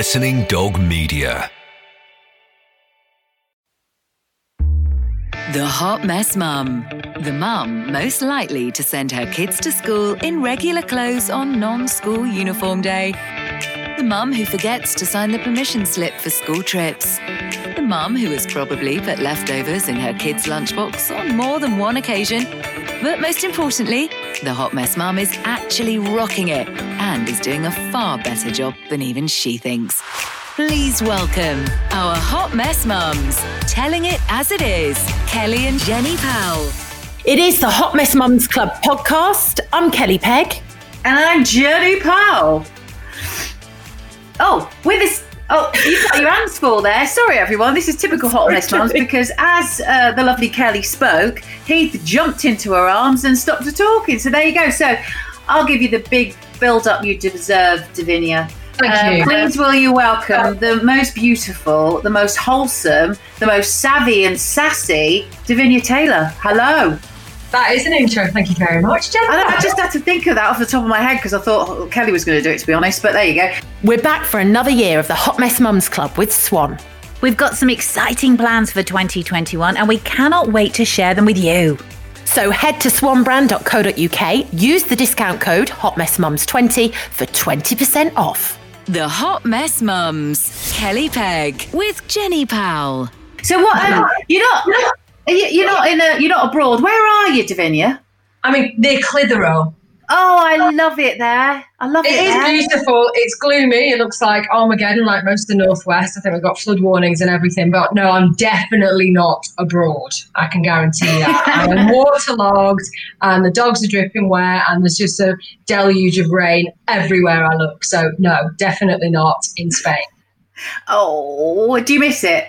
Listening Dog Media. The Hot Mess Mum. The mum most likely to send her kids to school in regular clothes on non school uniform day. The mum who forgets to sign the permission slip for school trips. The mum who has probably put leftovers in her kids' lunchbox on more than one occasion. But most importantly, the Hot Mess Mum is actually rocking it and is doing a far better job than even she thinks. Please welcome our Hot Mess Mums, telling it as it is, Kelly and Jenny Powell. It is the Hot Mess Mums Club podcast. I'm Kelly Pegg. And I'm Jenny Powell. Oh, with this. Oh, you've got your hands full there. Sorry, everyone. This is typical Hot Mess Mums because as uh, the lovely Kelly spoke, Heath jumped into her arms and stopped her talking. So there you go. So I'll give you the big build up you deserve, Davinia. Thank you. please will you welcome the most beautiful, the most wholesome, the most savvy and sassy Davinia Taylor. Hello. That is an intro. Thank you very much, Jen. I, I just had to think of that off the top of my head because I thought Kelly was going to do it, to be honest. But there you go. We're back for another year of the Hot Mess Mums Club with Swan. We've got some exciting plans for 2021 and we cannot wait to share them with you. So head to swanbrand.co.uk, use the discount code HotMessMums20 for 20% off. The Hot Mess Mums, Kelly Pegg with Jenny Powell. So what? Um, you're not. You- You're not in a. You're not abroad. Where are you, Davinia? I mean, near Clitheroe. Oh, I love it there. I love it, It is there. beautiful. It's gloomy. It looks like Armageddon, like most of the northwest. I think we've got flood warnings and everything. But no, I'm definitely not abroad. I can guarantee that. I'm waterlogged, and the dogs are dripping wet, and there's just a deluge of rain everywhere I look. So no, definitely not in Spain. Oh, do you miss it?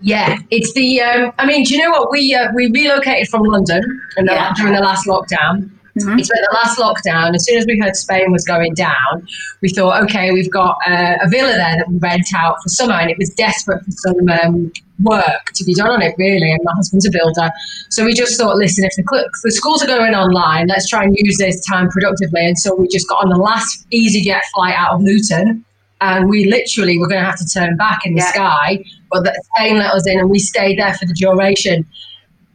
Yeah, it's the. Um, I mean, do you know what? We uh, we relocated from London the, Yeah. during the last lockdown. Mhm. We spent the last lockdown. As soon as we heard Spain was going down, we thought, okay, we've got uh, a villa there that we rent out for summer, and it was desperate for some um, work to be done on it, really. And my husband's a builder, so we just thought, listen, if the, if the schools are going online, let's try and use this time productively. And so we just got on the last easy EasyJet flight out of Luton, and we literally were going to have to turn back in the Yeah. sky, but that Spain let us in, and we stayed there for the duration.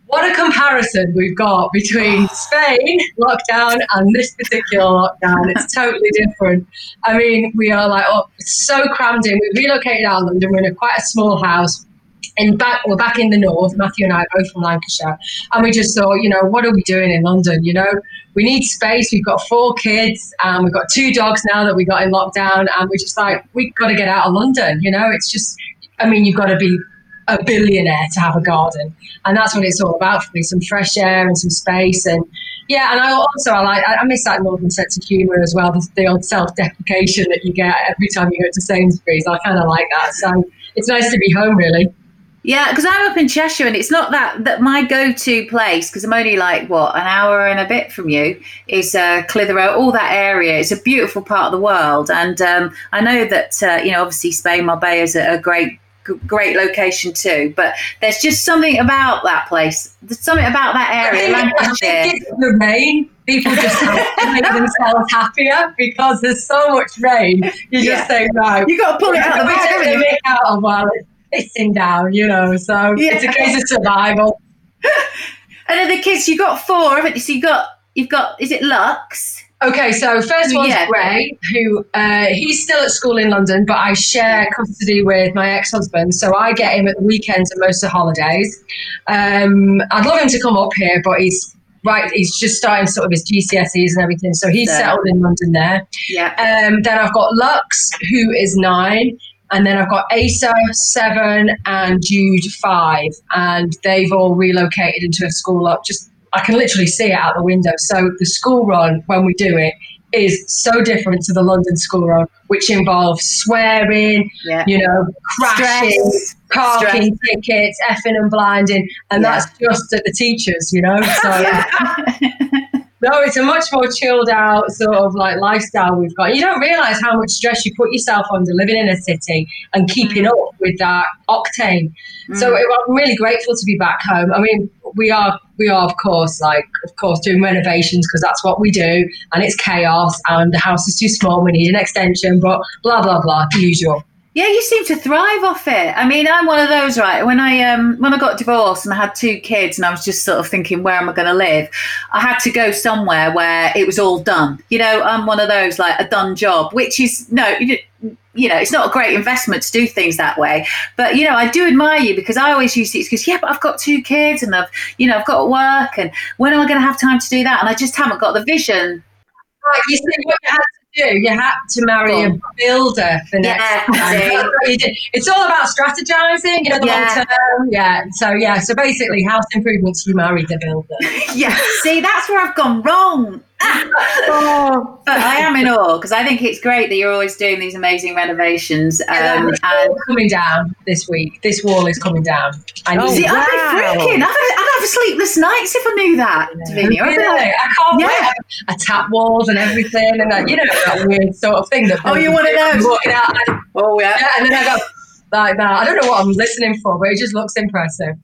What a comparison we've got between Spain lockdown and this particular lockdown. It's totally different. I mean, we are like oh, so crammed in. We relocated out of London. We're in a quite a small house. And back, we're back in the north. Matthew and I are both from Lancashire, and we just thought, you know, what are we doing in London? You know, we need space. We've got four kids, and we've got two dogs now that we got in lockdown, and we're just like, we've got to get out of London. You know, it's just, I mean, you've got to be a billionaire to have a garden, and that's what it's all about for me: some fresh air and some space, and yeah. And I also I like I miss that northern sense of humour as well. The, the old self-deprecation that you get every time you go to Sainsbury's. I kind of like that. So it's nice to be home, really. Yeah, because I'm up in Cheshire, and it's not that that my go-to place because I'm only like what an hour and a bit from you is uh, Clitheroe. All that area, it's a beautiful part of the world, and um, I know that uh, you know obviously Spain, Marbella is a, a great great location too. But there's just something about that place. There's something about that I area, think, I think it's the rain. People just make themselves happier because there's so much rain. You just Yeah. say, right, You got to pull it out of the we bag, take haven't you? mick out of while it's pissing down, you know. So Yeah. it's a case of survival. And then the kids, you got four, haven't you? So you got you've got is it Lux? Okay, so first one's Yeah. Ray, who uh, he's still at school in London, but I share custody with my ex-husband, so I get him at the weekends and most of the holidays. Um, I'd love him to come up here, but he's right. He's just starting sort of his GCSEs and everything, so he's settled in London there. Yeah. Um, then I've got Lux, who is nine, and then I've got Asa, seven, and Jude, five, and they've all relocated into a school up. Just I can literally see it out the window. So the school run when we do it is so different to the London school run, which involves swearing, Yeah. you know, crashing, Stress. parking tickets, effing and blinding, and Yeah. that's just at the teachers, you know. So Yeah. no, it's a much more chilled out sort of like lifestyle we've got. You don't realize how much stress you put yourself under living in a city and keeping mm. up with that octane. So mm. I'm really grateful to be back home. I mean, we are we are of course like of course doing renovations because that's what we do and it's chaos and the house is too small we need an extension but blah blah blah the usual Yeah, you seem to thrive off it. I mean, I'm one of those, right? When I um when I got divorced and I had two kids and I was just sort of thinking, where am I going to live? I had to go somewhere where it was all done. You know, I'm one of those like a done job, which is no, you know, it's not a great investment to do things that way. But you know, I do admire you because I always use the excuse, yeah, but I've got two kids and I've you know I've got work and when am I going to have time to do that? And I just haven't got the vision. Right, you see what you do? You had to marry a builder for next Yeah, time. see. That's what you did. It's all about strategizing, you know, the Yeah. long term. Yeah. So yeah. So basically, house improvements. You married the builder. Yeah, see, that's where I've gone wrong. but I am in awe because I think it's great that you're always doing these amazing renovations. Um, Um, and coming down this week. This wall is coming down. I Oh, see, it. I'd be wow. freaking. I'd, I'd have sleepless nights if I knew that, Davina. I'd be Really? like, I can't Yeah. wait. A tap walls and everything, and that you know that weird sort of thing. That Oh, you're to of those? Walking out, and, oh yeah. yeah, and then I go like that. I don't know what I'm listening for, but it just looks impressive.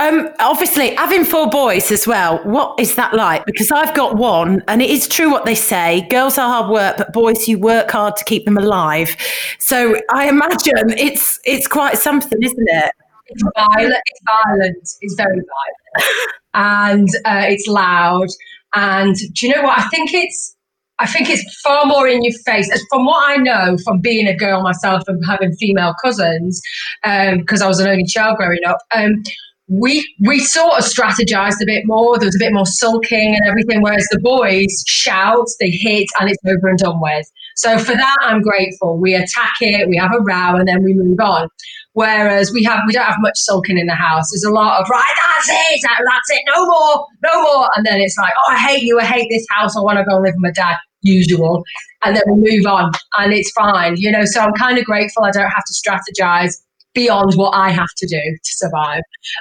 Um, obviously, having four boys as well, what is that like? Because I've got one, and it is true what they say girls are hard work, but boys, you work hard to keep them alive. So I imagine it's it's quite something, isn't it? It's violent. It's violent. It's very violent, and uh, it's loud. And do you know what? I think it's. I think it's far more in your face. As from what I know from being a girl myself and having female cousins, because I was an only child growing up, um, we we sort of strategized a bit more. There was a bit more sulking and everything, whereas the boys shout, they hit, and it's over and done with. So for that, I'm grateful. We attack it, we have a row, and then we move on. Whereas we have we don't have much sulking in the house. There's a lot of right, that's it, that- that's it, no more, no more, and then it's like, oh, I hate you, I hate this house, I want to go and live with my dad. Usual, and then we move on, and it's fine, you know. So I'm kind of grateful I don't have to strategize beyond what I have to do to survive.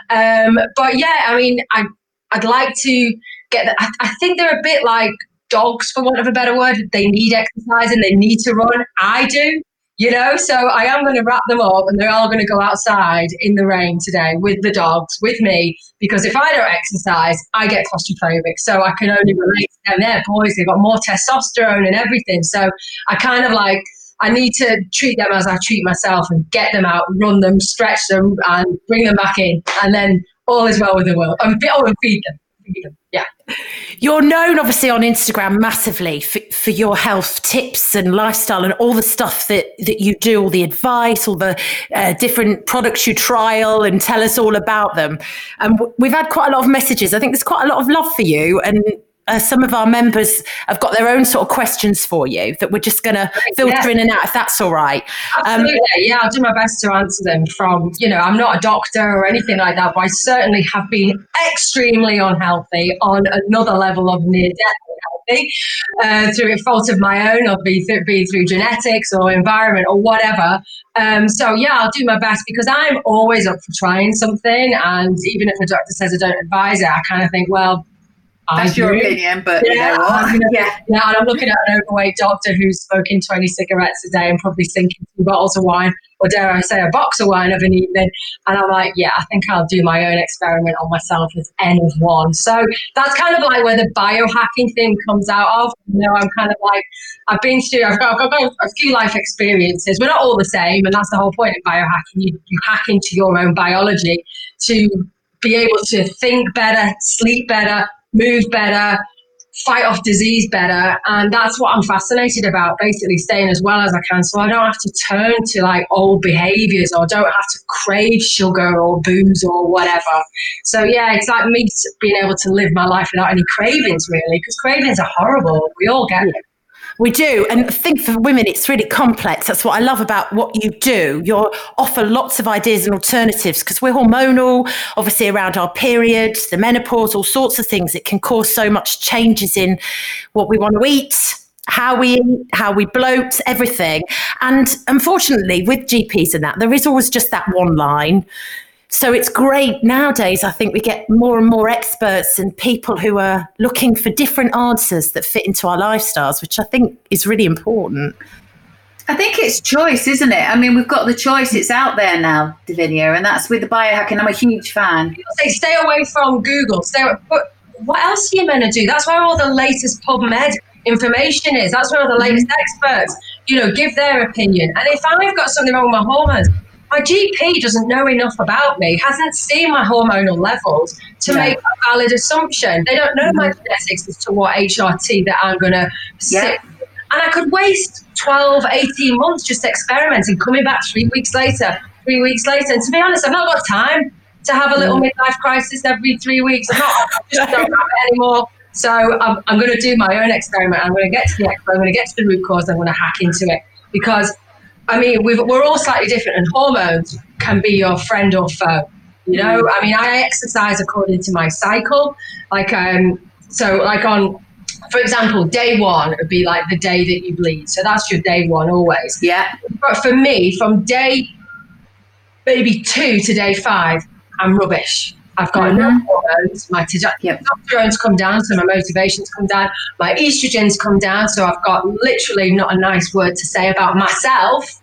Um, but yeah, I mean, I I'd like to get. The, I, I think they're a bit like dogs, for want of a better word. They need exercise and they need to run. I do, you know. So I am going to wrap them up, and they're all going to go outside in the rain today with the dogs, with me, because if I don't exercise, I get claustrophobic. So I can only relate to them. They're boys; they've got more testosterone and everything. So I kind of like. I need to treat them as I treat myself and get them out, run them, stretch them, and bring them back in, and then all is well with the world. And, oh, feed them. Yeah. You're known, obviously, on Instagram massively for, for your health tips and lifestyle and all the stuff that, that you do, all the advice, all the uh, different products you trial and tell us all about them. And we've had quite a lot of messages. I think there's quite a lot of love for you. And uh, some of our members have got their own sort of questions for you that we're just going to filter in and out, if that's all right. Um, yeah, I'll do my best to answer them from, you know, I'm not a doctor or anything like that, but I certainly have been extremely unhealthy on another level of near death unhealthy uh, through a fault of my own, or be through, be through genetics or environment or whatever. Um, so, yeah, I'll do my best because I'm always up for trying something. And even if a doctor says I don't advise it, I kind of think, well, That's your opinion, but you Yeah, know what? I'm. Yeah, and I'm looking at an overweight doctor who's smoking 20 cigarettes a day and probably sinking two bottles of wine, or dare I say, a box of wine of an evening. And I'm like, yeah, I think I'll do my own experiment on myself as N of one. So that's kind of like where the biohacking thing comes out of. You know, I'm kind of like, I've been through, I've got, I've got a few life experiences. We're not all the same, and that's the whole point of biohacking. You, you hack into your own biology to be able to think better, sleep better, move better, fight off disease better. And that's what I'm fascinated about, basically staying as well as I can. So I don't have to turn to like old behaviors or don't have to crave sugar or booze or whatever. So yeah, it's like me being able to live my life without any cravings really, because cravings are horrible. We all get them. We do. And I think for women, it's really complex. That's what I love about what you do. You offer lots of ideas and alternatives because we're hormonal, obviously, around our period, the menopause, all sorts of things. It can cause so much changes in what we want to eat. How we eat, how we bloat, everything. And unfortunately, with GPs and that, there is always just that one line so it's great nowadays. I think we get more and more experts and people who are looking for different answers that fit into our lifestyles, which I think is really important. I think it's choice, isn't it? I mean, we've got the choice. It's out there now, Davinia, and that's with the biohacking. I'm a huge fan. People say stay away from Google. Stay. Away, but what else are you meant to do? That's where all the latest PubMed information is. That's where all the mm-hmm. latest experts, you know, give their opinion. And if I've got something wrong with my hormones, my GP doesn't know enough about me, hasn't seen my hormonal levels to Yeah. make a valid assumption. They don't know my mm-hmm. genetics as to what HRT that I'm going to Yeah. sit. And I could waste 12, 18 months just experimenting, coming back three weeks later, three weeks later. And to be honest, I've not got time to have a little mm. midlife crisis every three weeks. I'm not I just don't have it anymore. So I'm, I'm going to do my own experiment. I'm going to get to the expert. I'm going to get to the root cause. I'm going to hack into it because I mean, we've, we're all slightly different, and hormones can be your friend or foe. You know, I mean, I exercise according to my cycle. Like, um, so like on, for example, day one would be like the day that you bleed. So that's your day one always. Yeah. But for me, from day maybe two to day five, I'm rubbish. I've got uh-huh. no hormones. My testo- Yep. testosterone's come down, so my motivation's come down. My estrogen's come down, so I've got literally not a nice word to say about myself.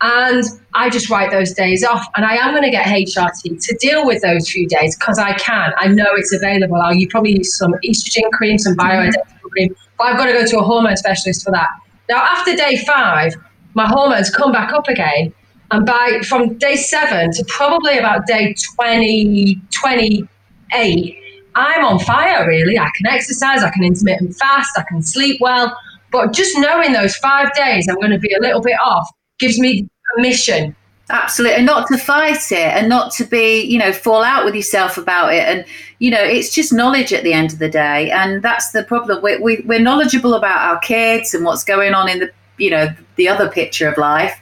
And I just write those days off. And I am going to get HRT to deal with those few days because I can. I know it's available. I'll you probably use some estrogen cream, some mm-hmm. bioidentical cream, but I've got to go to a hormone specialist for that. Now, after day five, my hormones come back up again. And by from day seven to probably about day 20, 28, I'm on fire, really. I can exercise, I can intermittent fast, I can sleep well. But just knowing those five days I'm going to be a little bit off gives me permission. Absolutely, and not to fight it, and not to be, you know, fall out with yourself about it, and you know, it's just knowledge at the end of the day, and that's the problem. We, we we're knowledgeable about our kids and what's going on in the, you know, the other picture of life,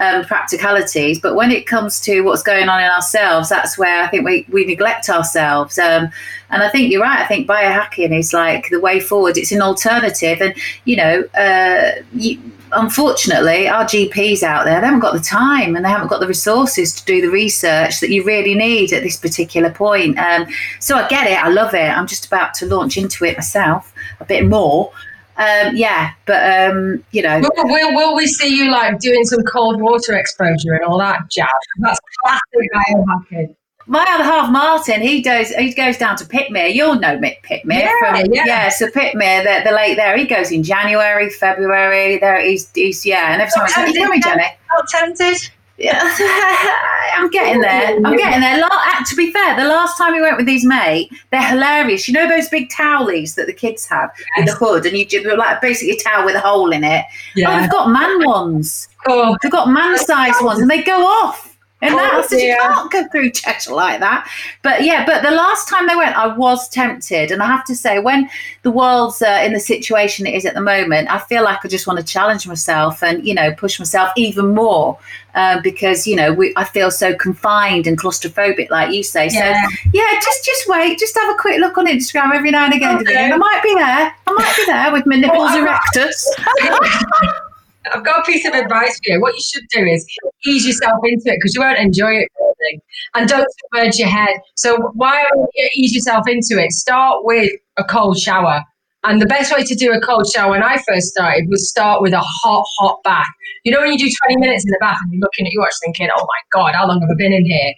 um, practicalities. But when it comes to what's going on in ourselves, that's where I think we we neglect ourselves. Um, and I think you're right. I think biohacking is like the way forward. It's an alternative, and you know, uh, you, unfortunately, our GPs out there, they haven't got the time and they haven't got the resources to do the research that you really need at this particular point. Um, so I get it. I love it. I'm just about to launch into it myself a bit more. Um, yeah, but um, you know, Will, will, will we see you like doing some cold water exposure and all that jazz? That's classic biohacking. my other half, Martin, he goes he goes down to Pickmere. You'll know Mick Pickmere Yeah, from yeah. so Pickmere, the, the lake there. He goes in January, February. There, he's, he's yeah, and every time I say, "Tell me, Jenny." Not tempted? Yeah, I'm getting there. I'm getting there. La- uh, to be fair, the last time we went with these mate, they're hilarious. You know those big towelies that the kids have with the hood, and you do like basically a towel with a hole in it. Oh, they've got man ones. Oh, They've got man-sized ones, and they go off. And Oh, said, you can't go through Cheshire like that. But yeah, but the last time they went, I was tempted. And I have to say, when the world's uh, in the situation it is at the moment, I feel like I just want to challenge myself and, you know, push myself even more uh, because, you know, we, I feel so confined and claustrophobic, like you say. Yeah. So, yeah, just just wait. Just have a quick look on Instagram every now and again. Davina. I might be there. I might be there with my nipples erectus. I've got a piece of advice for you. What you should do is ease yourself into it because you won't enjoy it. really. And don't submerge your head. So why you ease yourself into it? Start with a cold shower. And the best way to do a cold shower when I first started was start with a hot, hot bath. You know when you do 20 minutes in the bath and you're looking at your watch thinking, oh my God, how long have I been in here?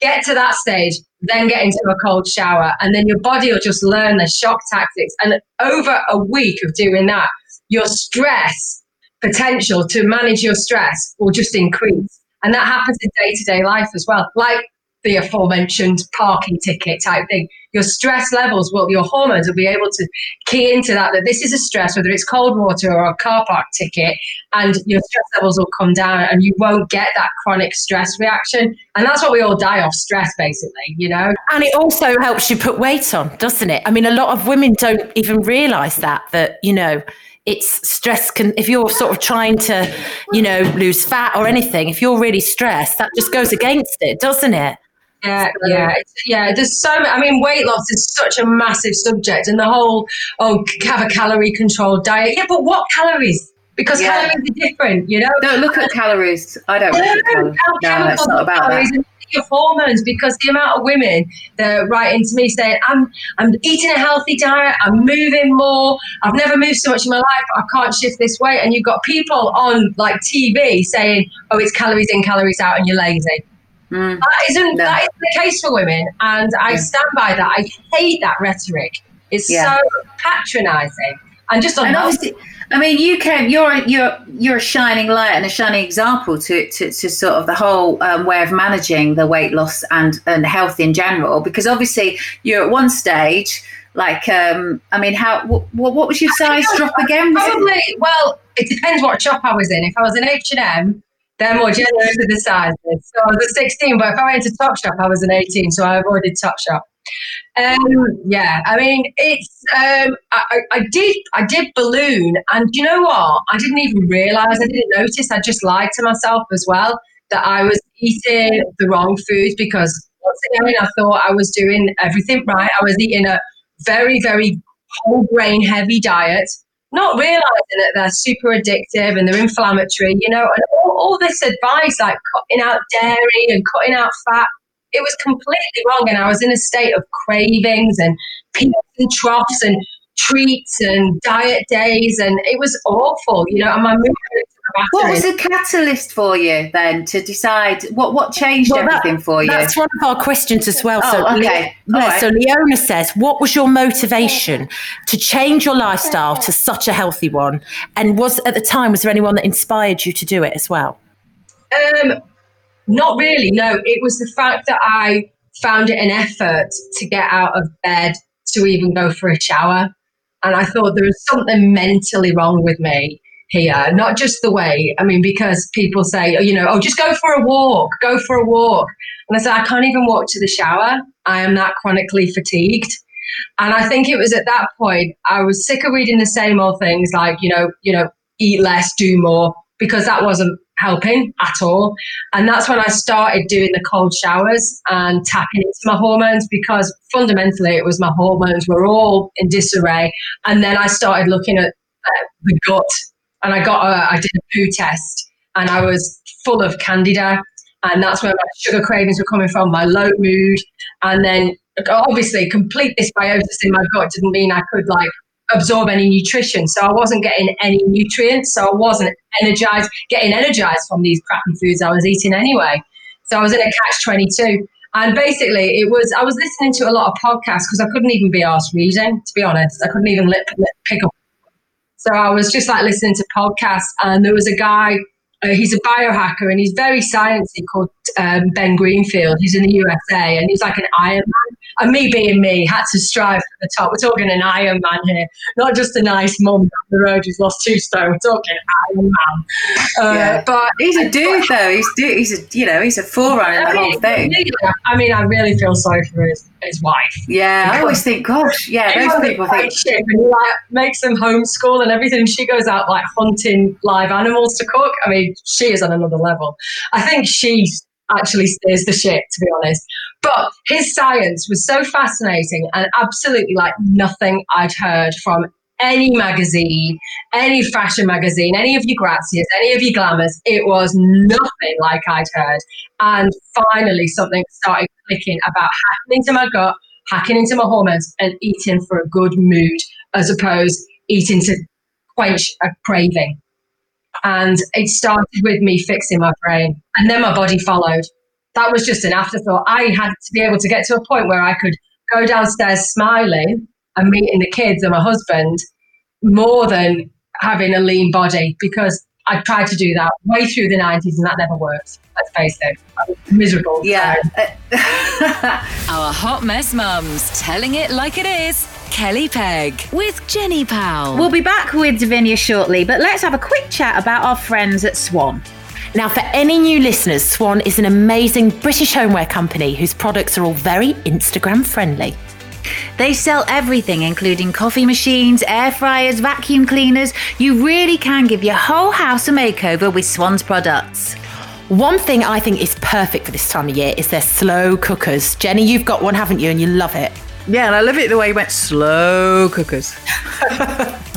Get to that stage, then get into a cold shower. And then your body will just learn the shock tactics. And over a week of doing that, your stress potential to manage your stress will just increase. And that happens in day to day life as well. Like the aforementioned parking ticket type thing. Your stress levels will, your hormones will be able to key into that, that this is a stress, whether it's cold water or a car park ticket, and your stress levels will come down and you won't get that chronic stress reaction. And that's what we all die off stress, basically, you know? And it also helps you put weight on, doesn't it? I mean, a lot of women don't even realize that, that, you know, it's stress can, if you're sort of trying to, you know, lose fat or anything, if you're really stressed, that just goes against it, doesn't it? Yeah, yeah, yeah. There's so. I mean, weight loss is such a massive subject, and the whole oh, have a calorie controlled diet. Yeah, but what calories? Because Yeah. calories are different, you know. Don't look at calories. I don't look at calories. No, it's not about. Calories. And your hormones because the amount of women that are writing to me saying, I'm I'm eating a healthy diet, I'm moving more, I've never moved so much in my life, I can't shift this weight. And you've got people on like TV saying, Oh, it's calories in, calories out, and you're lazy. Mm. That isn't No. that is the case for women, and I stand by that. I hate that rhetoric. It's Yeah. so patronising and just And unhealthy. obviously, I mean, you came. You're you're you're a shining light and a shining example to to, to sort of the whole um, way of managing the weight loss and and health in general. Because obviously, you're at one stage. Like, um, I mean, how? What, what was your size drop again? Probably. Well, it depends what shop I was in. If I was in H and M, they're more generous with the sizes. So I was a 16, but if I went to Topshop, I was an 18. So I avoided Topshop. Um, yeah, I mean, it's. Um, I, I did. I did balloon, and you know what? I didn't even realize. I didn't notice. I just lied to myself as well that I was eating the wrong foods because once again, I thought I was doing everything right. I was eating a very, very whole grain heavy diet, not realizing that they're super addictive and they're inflammatory, you know, and all, all this advice like cutting out dairy and cutting out fat, it was completely wrong. And I was in a state of cravings and peaks and troughs and treats and diet days, and it was awful, you know, and my mood went to the What was the catalyst for you then to decide what what changed Well, that- everything for you? That's one of our questions as well. so, Oh, okay. Le- yeah, right. so Leona says, what was your motivation to change your lifestyle to such a healthy one? And was at the time, was there anyone that inspired you to do it as well? Um, not really. No, it was the fact that I found it an effort to get out of bed to even go for a shower, and I thought there was something mentally wrong with me here. Not just the way. I mean, because people say, oh, you know, oh, just go for a walk, go for a walk, and I said I can't even walk to the shower. I am that chronically fatigued. And I think it was at that point I was sick of reading the same old things like, you know, you know, eat less, do more, because that wasn't helping at all. And that's when I started doing the cold showers and tapping into my hormones because fundamentally it was my hormones were all in disarray. And then I started looking at uh, the gut and I got a, I did a poo test and I was full of candida. And that's where my sugar cravings were coming from, my low mood. And then obviously complete dysbiosis in my gut didn't mean I could like absorb any nutrition. So I wasn't getting any nutrients. So I wasn't energized, getting energized from these crappy foods I was eating anyway. So I was in a catch 22. And basically, it was, I was listening to a lot of podcasts because I couldn't even be asked reading, to be honest. I couldn't even lip, lip, pick up. So I was just like listening to podcasts. And there was a guy, uh, he's a biohacker and he's very sciencey called um, Ben Greenfield. He's in the USA and he's like an Iron Man. And me being me, had to strive for the top. We're talking an Iron Man here, not just a nice mum down the road who's lost two stone. We're talking Iron Man. Uh, Yeah. But he's a dude though. He's he's a you know he's a forerunner in the I whole mean, thing. I mean, I really feel sorry for his, his wife. Yeah, I always think, gosh, yeah, those people think. shit and he like makes them homeschool and everything. She goes out like hunting live animals to cook. I mean, she is on another level. I think she actually steers the ship, to be honest. But his science was so fascinating and absolutely like nothing I'd heard from any magazine, any fashion magazine, any of your Grazias, any of your glamours. It was nothing like I'd heard. And finally, something started clicking about hacking into my gut, hacking into my hormones, and eating for a good mood as opposed eating to quench a craving. And it started with me fixing my brain, and then my body followed. That was just an afterthought. I had to be able to get to a point where I could go downstairs smiling and meeting the kids and my husband more than having a lean body because I tried to do that way through the 90s and that never worked. Let's face it, I was miserable. Yeah. Um, uh, our hot mess mums telling it like it is. Kelly Pegg with Jenny Powell. We'll be back with Davinia shortly, but let's have a quick chat about our friends at Swan. Now, for any new listeners, Swan is an amazing British homeware company whose products are all very Instagram friendly. They sell everything, including coffee machines, air fryers, vacuum cleaners. You really can give your whole house a makeover with Swan's products. One thing I think is perfect for this time of year is their slow cookers. Jenny, you've got one, haven't you? And you love it. Yeah, and I love it the way you went slow cookers.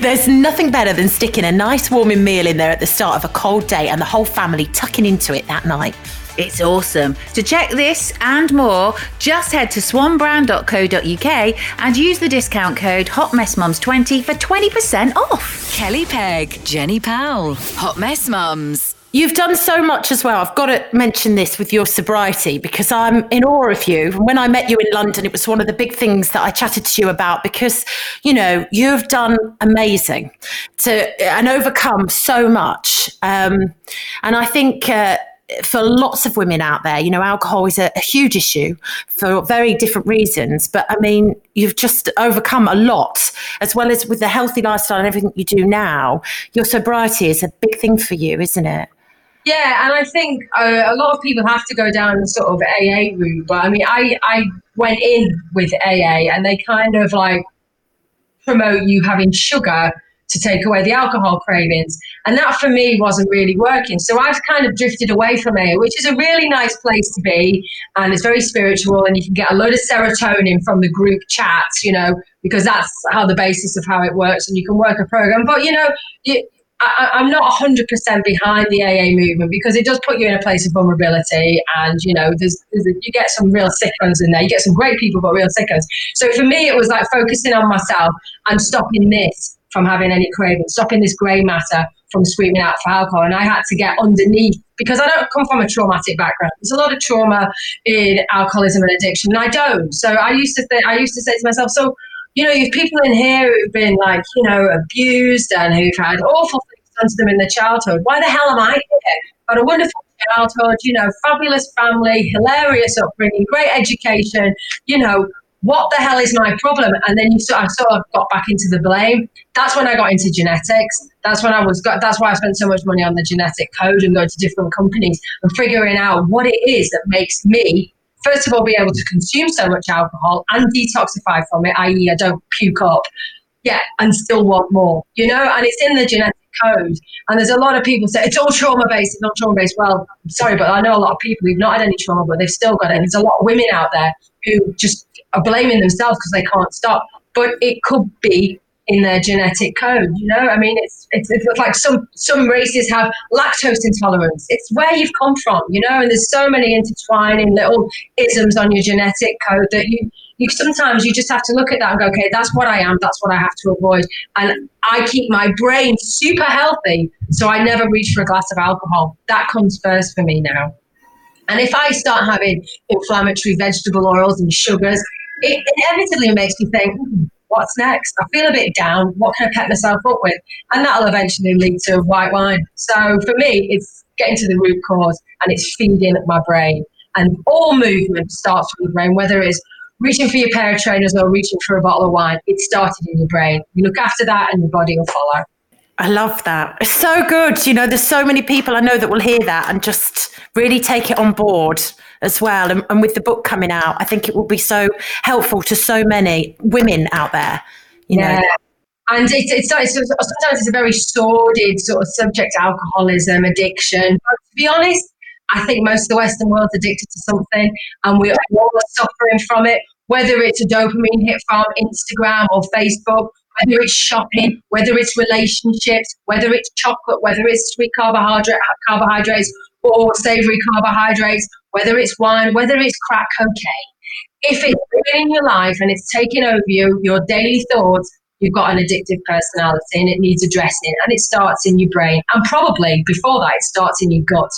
There's nothing better than sticking a nice warming meal in there at the start of a cold day and the whole family tucking into it that night. It's awesome. To check this and more, just head to swanbrand.co.uk and use the discount code HotMessMums20 for 20% off. Kelly Pegg, Jenny Powell, Hot Mess Mums. You've done so much as well. I've got to mention this with your sobriety because I'm in awe of you. When I met you in London, it was one of the big things that I chatted to you about because, you know, you've done amazing to and overcome so much. Um, and I think. Uh, for lots of women out there, you know, alcohol is a, a, huge issue for very different reasons. But I mean, you've just overcome a lot, as well as with the healthy lifestyle and everything you do now. Your sobriety is a big thing for you, isn't it? Yeah, and I think uh, a lot of people have to go down the sort of AA route. But I mean, I, I went in with AA and they kind of like promote you having sugar to take away the alcohol cravings. And that for me wasn't really working. So I've kind of drifted away from AA, which is a really nice place to be. And it's very spiritual. And you can get a load of serotonin from the group chats, you know, because that's how the basis of how it works. And you can work a program. But, you know, you, I, am not 100% behind the AA movement because it does put you in a place of vulnerability. And, you know, there's, there's you get some real sick ones in there. You get some great people, but real sick ones. So for me, it was like focusing on myself and stopping this from having any craving, stopping this grey matter from screaming out for alcohol. And I had to get underneath because I don't come from a traumatic background. There's a lot of trauma in alcoholism and addiction, and I don't. So I used to I used to say to myself, so you know, you've people in here who've been like, you know, abused and who've had awful done to them in their childhood. Why the hell am I here? Got a wonderful childhood, you know, fabulous family, hilarious upbringing, great education, you know, what the hell is my problem? And then you sort of, sort of got back into the blame. That's when I got into genetics. That's when I was that's why I spent so much money on the genetic code and going to different companies and figuring out what it is that makes me first of all be able to consume so much alcohol and detoxify from it, i.e. I don't puke up. Yeah, and still want more, you know, and it's in the genetic code. And there's a lot of people say it's all trauma based, it's not trauma based. Well, sorry, but I know a lot of people who've not had any trauma, but they've still got it. And there's a lot of women out there who just are blaming themselves because they can't stop. But it could be in their genetic code. You know, I mean, it's, it's it's like some some races have lactose intolerance. It's where you've come from. You know, and there's so many intertwining little isms on your genetic code that you you sometimes you just have to look at that and go, okay, that's what I am. That's what I have to avoid. And I keep my brain super healthy, so I never reach for a glass of alcohol. That comes first for me now. And if I start having inflammatory vegetable oils and sugars, it inevitably makes me think, hmm, what's next? I feel a bit down. What can I pet myself up with? And that'll eventually lead to white wine. So for me, it's getting to the root cause and it's feeding my brain. And all movement starts from the brain, whether it's reaching for your pair of trainers or reaching for a bottle of wine. It started in your brain. You look after that and your body will follow. I love that. It's so good. You know, there's so many people I know that will hear that and just really take it on board as well. And, and with the book coming out, I think it will be so helpful to so many women out there. You yeah. know. And it's, it's, it's, sometimes it's a very sordid sort of subject, alcoholism, addiction. But to be honest, I think most of the Western world's addicted to something, and we're all suffering from it. Whether it's a dopamine hit from Instagram or Facebook, whether it's shopping, whether it's relationships, whether it's chocolate, whether it's sweet carbohydrate, carbohydrates or savory carbohydrates, whether it's wine, whether it's crack cocaine. If it's ruining your life and it's taking over you, your daily thoughts, you've got an addictive personality and it needs addressing. And it starts in your brain. And probably before that, it starts in your gut.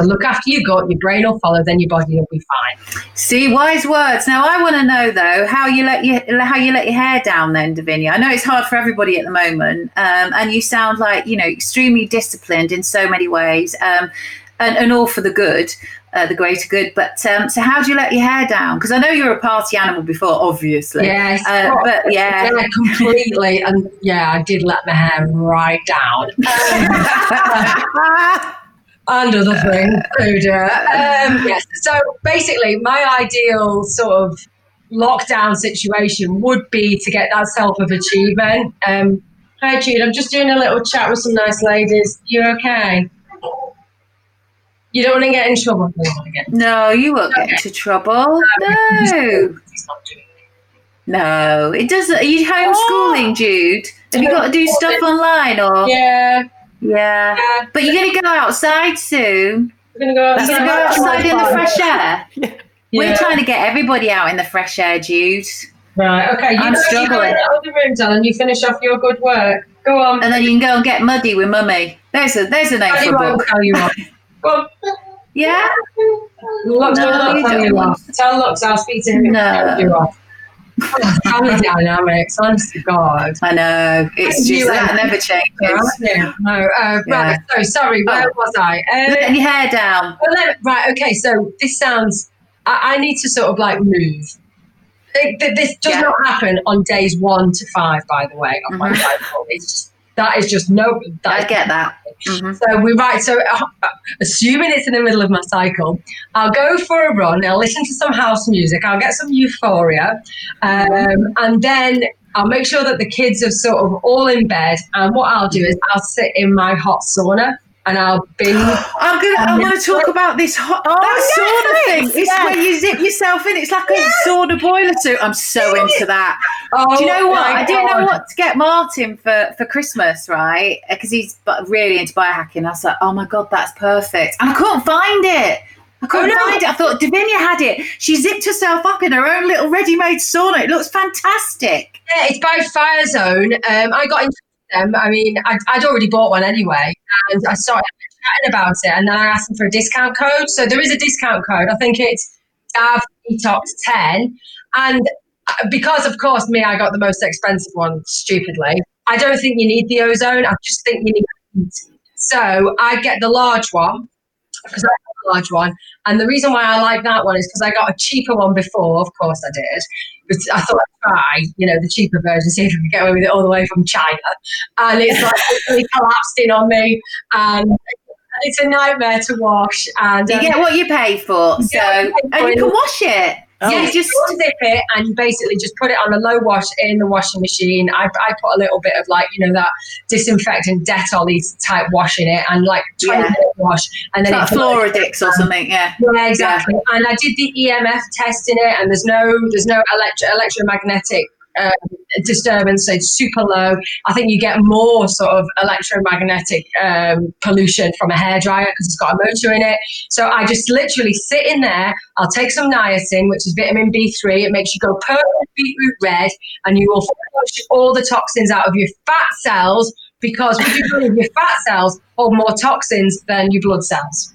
So look after your gut, your brain will follow, then your body will be fine. See, wise words. Now I want to know though how you let your how you let your hair down then, Davinia. I know it's hard for everybody at the moment, um, and you sound like you know extremely disciplined in so many ways, um, and, and all for the good. Uh, the greater good. But um, so, how do you let your hair down? Because I know you're a party animal before, obviously. Yes, uh, but yeah. yeah, completely. And yeah, I did let my hair right down. Another thing, Um, yes. So basically, my ideal sort of lockdown situation would be to get that self of achievement. Um, hi, Jude. I'm just doing a little chat with some nice ladies. You're okay? You don't want to get in trouble. No, you won't okay. get into trouble. No. No, it doesn't. Are you homeschooling, Jude? Have you got to do stuff online or? Yeah, Yeah. yeah. But you're going to go outside soon. We're gonna go You're outside. going to go outside in the fresh air. We're trying to get everybody out in the fresh air, Jude. Right. Okay. You I'm go, you go struggling. in the other room, Dylan. You finish off your good work. Go on. And then you can go and get muddy with mummy. There's a there's a name for a book. tell you what. Go on. Yeah? Look, No, look, you tell you. Tell Lux I'll speak to him. and No. Tell you off. Family dynamics, honest to God. I know. It's just that never changes. Yeah. No, uh, Yeah. right. So sorry, where Oh. was I? Uh, Let your hair down. well, let- right. Okay. So this sounds. I, I need to sort of like move. It- th- this does Yeah. not happen on days one to five. By the way, on my Mhm. cycle, it's just that is just no. That I get that. Mhm. So we write. So uh, assuming it's in the middle of my cycle, I'll go for a run. I'll listen to some house music. I'll get some euphoria, um, and then I'll make sure that the kids are sort of all in bed. And what I'll do is I'll sit in my hot sauna and I'll binge. I'm gonna. I want to talk about this hot Oh, that sauna thing. It's yes. where you zip yourself in. It's like a sauna boiler suit. I'm so into that. Oh, Do you know what? I didn't know what to get Martin for for Christmas, right? Because he's really into biohacking. I was like, oh my god, that's perfect, and I couldn't find it. I couldn't Oh, no. find it. I thought Davinia had it. She zipped herself up in her own little ready-made sauna. It looks fantastic. Yeah, it's by Fire Zone. Um, I got into them. I mean, I'd, I'd already bought one anyway, and I started chatting about it, and then I asked them for a discount code. So there is a discount code. I think it's DAV Detox 10. And uh, because, of course, me, I got the most expensive one, stupidly. I don't think you need the ozone. I just think you need. So I get the large one because I large one. And the reason why I like that one is because I got a cheaper one before. Of course, I did. But I thought I'd try, you know, the cheaper version, see if I could get away with it all the way from China. And it's like literally collapsed in on me. And it's a nightmare to wash. And You um, get what you pay for, so you pay and you can wash it. Yeah, you you just zip it and you basically just put it on a low wash in the washing machine. I, I put a little bit of like, you know, that disinfectant Dettol type wash in it and like 20 Yeah. minute wash. And then like it Floradix or something. Yeah. Yeah, exactly. And I did the EMF test in it, and there's no there's no electro, electromagnetic um, disturbance, so it's super low. I think you get more sort of electromagnetic um, pollution from a hairdryer because it's got a motor in it. So I just literally sit in there. I'll take some niacin, which is vitamin B3. It makes you go purple beetroot red, and you will flush all the toxins out of your fat cells because your fat cells hold more toxins than your blood cells.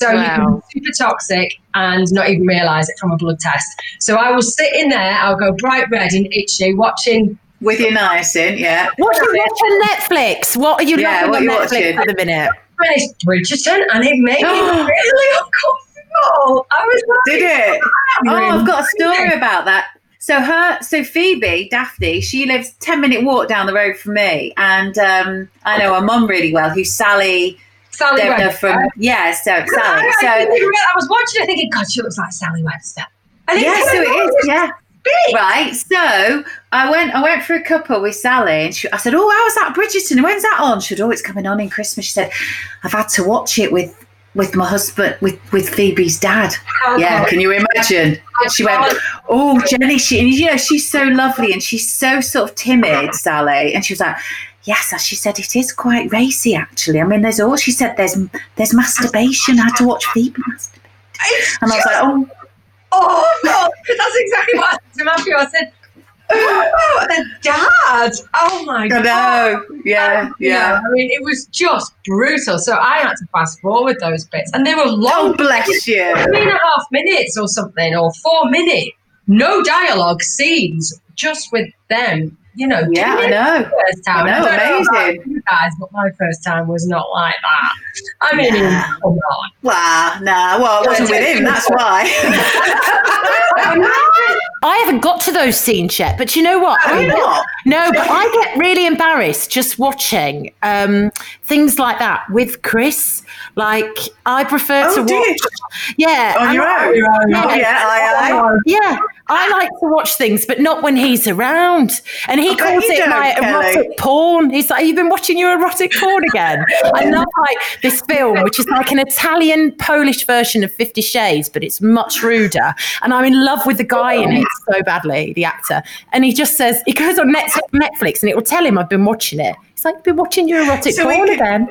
So you can be super toxic and not even realize it from a blood test. So I will sit in there, I'll go bright red and itchy, watching. With your niacin, yeah. What are you watching Netflix? What are you Yeah, loving what on you Netflix watching? at the minute? Finished Bridgerton, and it made me really uncomfortable. I was like, Did it? Oh, I've got a story about that. So her, so Phoebe Daphne, she lives ten minute walk down the road from me, and um, I know her mum really well, who's Sally Sally Webster. from yeah, so I, Sally. I, So didn't I was watching it thinking, God, she looks like Sally Webster. And yeah, so it is, yeah. big. Right, so I went. I went for a couple with Sally, and she, I said, "Oh, how's that Bridgerton? When's that on?" She said, "Oh, it's coming on in Christmas." She said, "I've had to watch it with with my husband, with with Phoebe's dad." Oh, Yeah, God. can you imagine? She went, "Oh, Jenny, she, and you know, she's so lovely, and she's so sort of timid, Sally." And she was like. Yes, as she said, it is quite racy. Actually, I mean, there's all she said. There's there's masturbation. I had to watch Phoebe masturbate, and I was like, oh, Oh no, that's exactly what I said to Matthew. I said, "Oh, a dad! Oh my I god!" know, yeah, yeah. I mean, it was just brutal. So I had to fast forward those bits, and they were long. Oh, bless you. three and a half minutes or something, or four minutes. No dialogue scenes, just with them. You know, Yeah, I know. First time. I know, don't about amazing. You guys, but my first time was not like that. I mean, Yeah. come on. Well, nah, well, it wasn't with him, that's why. I haven't got to those scenes yet, but you know what? Have you I- not? No, but I get really embarrassed just watching um, things like that with Chris. Like I prefer Oh, to do you? watch. Yeah, On your I- own? Yeah. Oh, yeah, aye, aye. Yeah, I like to watch things, but not when he's around. And he calls it my Kelly. erotic porn. He's like, You've been watching your erotic porn again. I love like this film, which is like an Italian Polish version of Fifty Shades, but it's much ruder. And I'm in love with the guy in it so badly, the actor. And he just says, he goes on Netflix and it will tell him I've been watching it. It's like, You've been watching your erotic So porn could- again.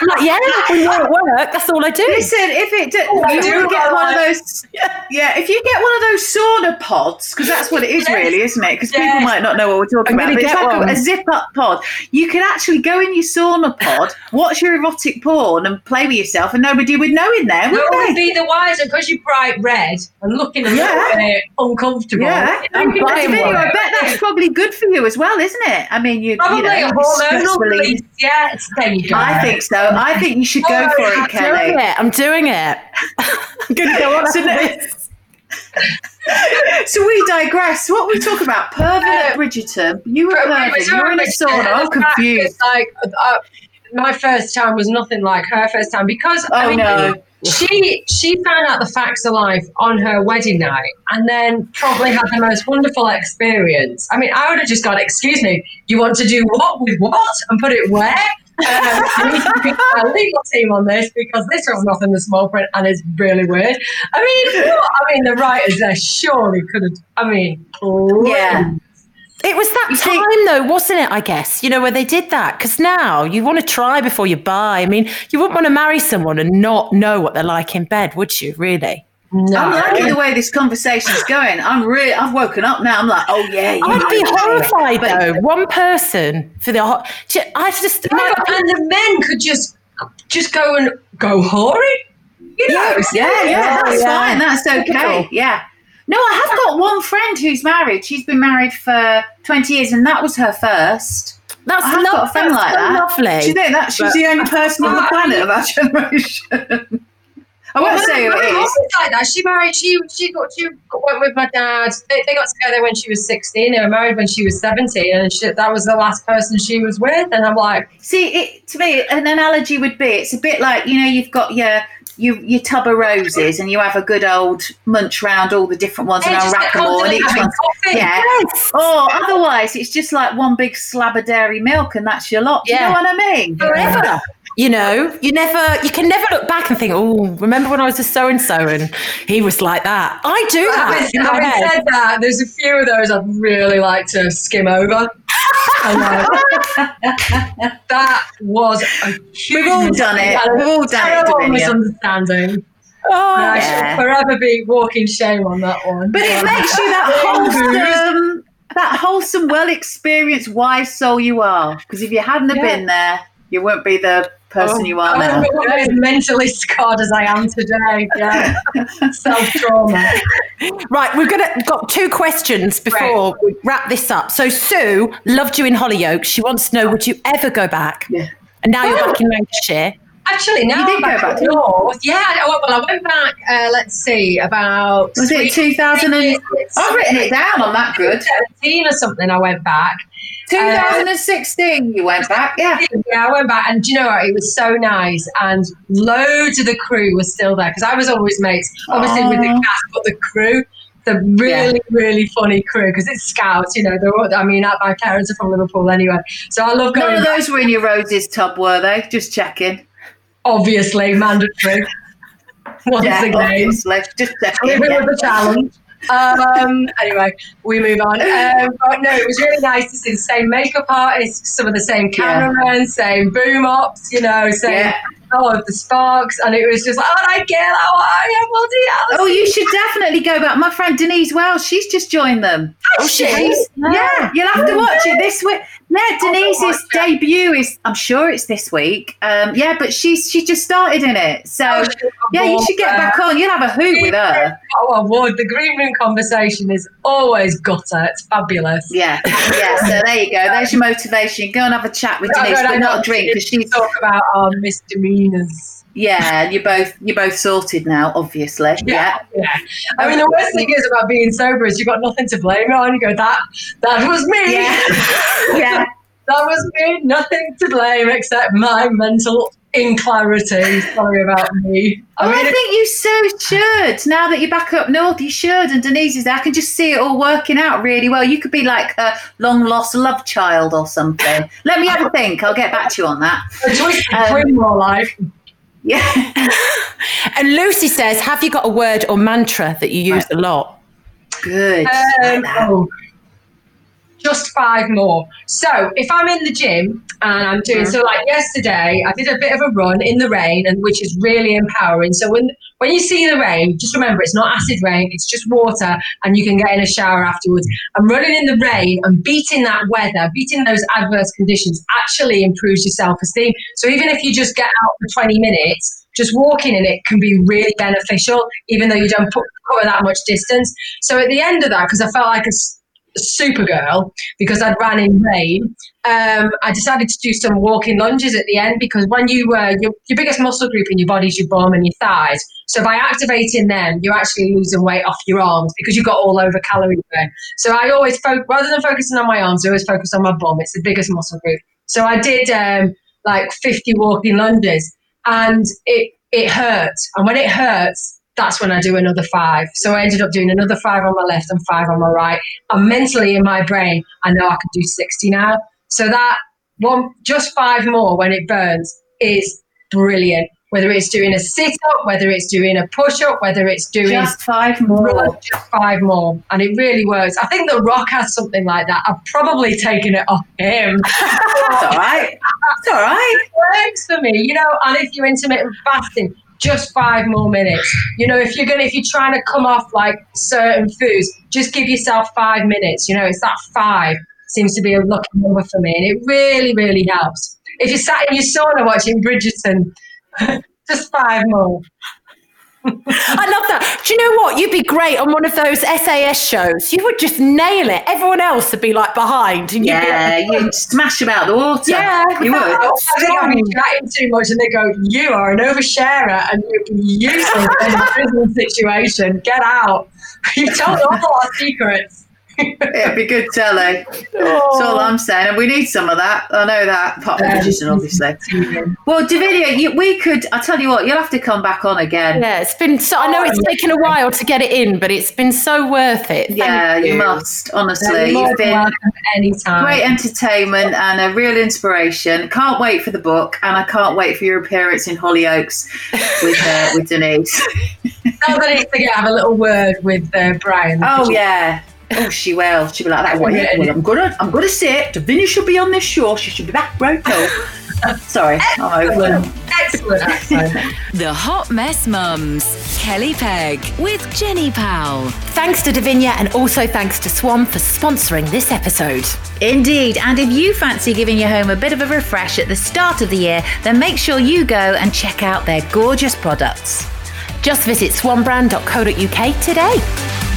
I'm like, yeah, when you're at work, that's all I do. Listen, if it do, I you do get one of those, yeah, if you get one of those sauna pods, because that's what it is, Yes. really, isn't it? Because people might not know what we're talking I'm about. But it's like a, one. a zip up pod. You can actually go in your sauna pod, watch your erotic porn, and play with yourself, and nobody would know in there, No would one would be the wiser because you're bright red and looking a little Yeah. bit uncomfortable. Yeah, I'm buying video. I bet that's probably good for you as well, isn't it? I mean, you, Probably you know, a hormonal release. Yeah, there you go. I think so. I think you should go Oh, for it, I'm Kelly. doing it. I'm doing it. I'm going to go on after this. So we digress. What we talk about? Pervert Uh, Bridgerton. You were But we were pervert. You're in a sauna. I'm confused. Like, uh, my first time was nothing like her first time because I Oh, mean, no. she she found out the facts of life on her wedding night, and then probably had the most wonderful experience. I mean, I would have just gone, "Excuse me, you want to do what with what, and put it where?" Um, I need to speak to my legal team on this because this was not in the small print and it's really weird. I mean, what? I mean, the writers there surely could have. I mean, Yeah. It was that time, though, wasn't it? I guess you know where they did that because now you want to try before you buy. I mean, you wouldn't want to marry someone and not know what they're like in bed, would you? Really? No. I'm liking the way this conversation's going. I'm really. I've woken up now. I'm like, oh yeah. You I'd be yeah. horrified though. One person for the. ho- Ju- I just. Oh no, and the men could just just go and go hoary. You know, Yeah, yeah, that's yeah. fine. That's okay. Typical. Yeah. No, I have got one friend who's married. She's been married for 20 years, and that was her first. That's I have lo- got a friend that's like so that. Lovely. Do you think that she's But- the only person on the planet of our generation? I won't Well, say who it is. like that. She married. She she got she went with my dad. They, they got together when she was sixteen. They were married when she was seventeen, and she, that was the last person she was with. And I'm like, See, it, to me, an analogy would be it's a bit like you know you've got your you, your tub of roses and you have a good old munch round all the different ones and unwrap them all and each coffee. yeah. Yes. Or otherwise, it's just like one big slab of dairy milk and that's your lot. Do you Yeah. know what I mean? forever. You know, you never, you can never look back and think, oh, remember when I was a so and so and he was like that. I do that. Having, in having said that, there's a few of those I'd really like to skim over. Uh, that was a huge We've all done it. We've all done it, misunderstanding. Oh, And I yeah. should forever be walking shame on that one. But it um, makes you that wholesome, that wholesome, well experienced, wise soul you are. Because if you hadn't have Yeah. been there, you wouldn't be the person Oh, you are I now. wouldn't as mentally scarred as I am today. Yeah, self trauma. Right, we've got to, got two questions before we wrap this up. So Sue loved you in Hollyoaks. She wants to know, would you ever go back? Yeah. And now you're oh. back in Lancashire. Actually, now You did I'm go back back, up didn't you? north. Yeah, well, I went back. Uh, let's see, about Was it 2000 and, I've written it down on that good. 17 or something. I went back. 2016 you went back, yeah. Yeah, I went back, and do you know what? It was so nice, and loads of the crew were still there because I was always mates, obviously with the cast, but the crew, the really, really funny crew because it's scouts. You know, they're all, I mean, my parents are from Liverpool anyway, so I love going. None of those were in your roses tub, were they? Just checking. Obviously, mandatory. Once Yeah, again, obviously. Just living yeah. with a challenge. Um, anyway, we move on. Um, but no, it was really nice to see the same makeup artists, some of the same Yeah. cameramen, same boom ops, you know, same Yeah. All of the sparks, and it was just like, oh, I get how are you? Bloody hell. Oh, you should definitely go back. My friend Denise Welch, she's just joined them. Oh, She's- yeah, you'll have to watch it this week. Yeah, Denise's debut is, I'm sure it's this week. Um, yeah, but she's she just started in it. So, yeah, you should get back on. You'll have a hoot with her. Oh, I would. The green room conversation is always gutter. It's fabulous. Yeah, yeah. So there you go. There's your motivation. Go and have a chat with No, Denise, no, but no, not a drink because she's talk about our yeah. You're both you're both sorted now, obviously. Yeah. yeah. I mean, the worst thing is about being sober is you've got nothing to blame it on. You go, that that was me. Yeah. Yeah. That was me. Nothing to blame except my mental inclarity. Sorry about me. I, mean, I think you so should. Now that you're back up north, you should. And Denise is there. I can just see it all working out really well. You could be like a long lost love child or something. Let me have a think. I'll get back to you on that. A twisted um, twin, more like. Yeah. and Lucy says, "Have you got a word or mantra that you use a lot?" Good. Um, like oh, just five more. So if I'm in the gym and I'm doing so, like yesterday, I did a bit of a run in the rain, and which is really empowering. So when when you see the rain, just remember it's not acid rain; it's just water, and you can get in a shower afterwards. And running in the rain and beating that weather, beating those adverse conditions, actually improves your self esteem. So even if you just get out for 20 minutes just walking in it can be really beneficial, even though you don't put, cover that much distance. So at the end of that, because I felt like a Supergirl because I'd ran in rain. Um, I decided to do some walking lunges at the end because when you uh, your, your biggest muscle group in your body is your bum and your thighs. So by activating them, you're actually losing weight off your arms because you've got all over calorie burn. So I always focus rather than focusing on my arms, I always focus on my bum. It's the biggest muscle group. So I did um, like 50 walking lunges, and it it hurt. And when it hurts, that's when I do another five. So I ended up doing another five on my left and five on my right. And mentally in my brain, I know I can do 60 now. So that one, just five more when it burns is brilliant. Whether it's doing a sit up, whether it's doing a push up, whether it's doing just five more, just five more, and it really works. I think The Rock has something like that. I've probably taken it off him. It's all right. It's all right. It works for me, you know. And if you're intermittent fasting, just five more minutes. You know, if you're gonna if you're trying to come off like certain foods, just give yourself five minutes. You know, it's that five seems to be a lucky number for me, and it really, really helps. If you're sat in your sauna watching Bridgerton, just five more. I love that. Do you know what? You'd be great on one of those SAS shows. You would just nail it. Everyone else would be like behind, and yeah, you'd, like, you'd smash them out the water. Yeah, you would. I think I'd be chatting too much, and they go, "You are an oversharer, and you're useless in a prison situation. Get out. You told all our secrets." It'd be good telly. Oh. That's all I'm saying. And we need some of that. I know that, apart from magician, obviously. Well, Davinia, you, we could, I tell you what, you'll have to come back on again. Yeah, it's been so, I know it's taken a while to get it in, but it's been so worth it. Thank yeah, you. you. must, honestly. You've been anytime. great entertainment and a real inspiration. Can't wait for the book, and I can't wait for your appearance in Hollyoaks with, uh, with Denise. Now that it's to have a little word with uh, Brian. Oh, yeah. Oh, she will. She'll be like that. Well, well, I'm gonna, I'm gonna say it. Davinia should be on this show. She should be back right now. Sorry, Excellent. Excellent the Hot Mess Mums, Kelly Pegg with Jenny Powell. Thanks to Davinia and also thanks to Swan for sponsoring this episode. Indeed, and if you fancy giving your home a bit of a refresh at the start of the year, then make sure you go and check out their gorgeous products. Just visit swanbrand.co.uk today.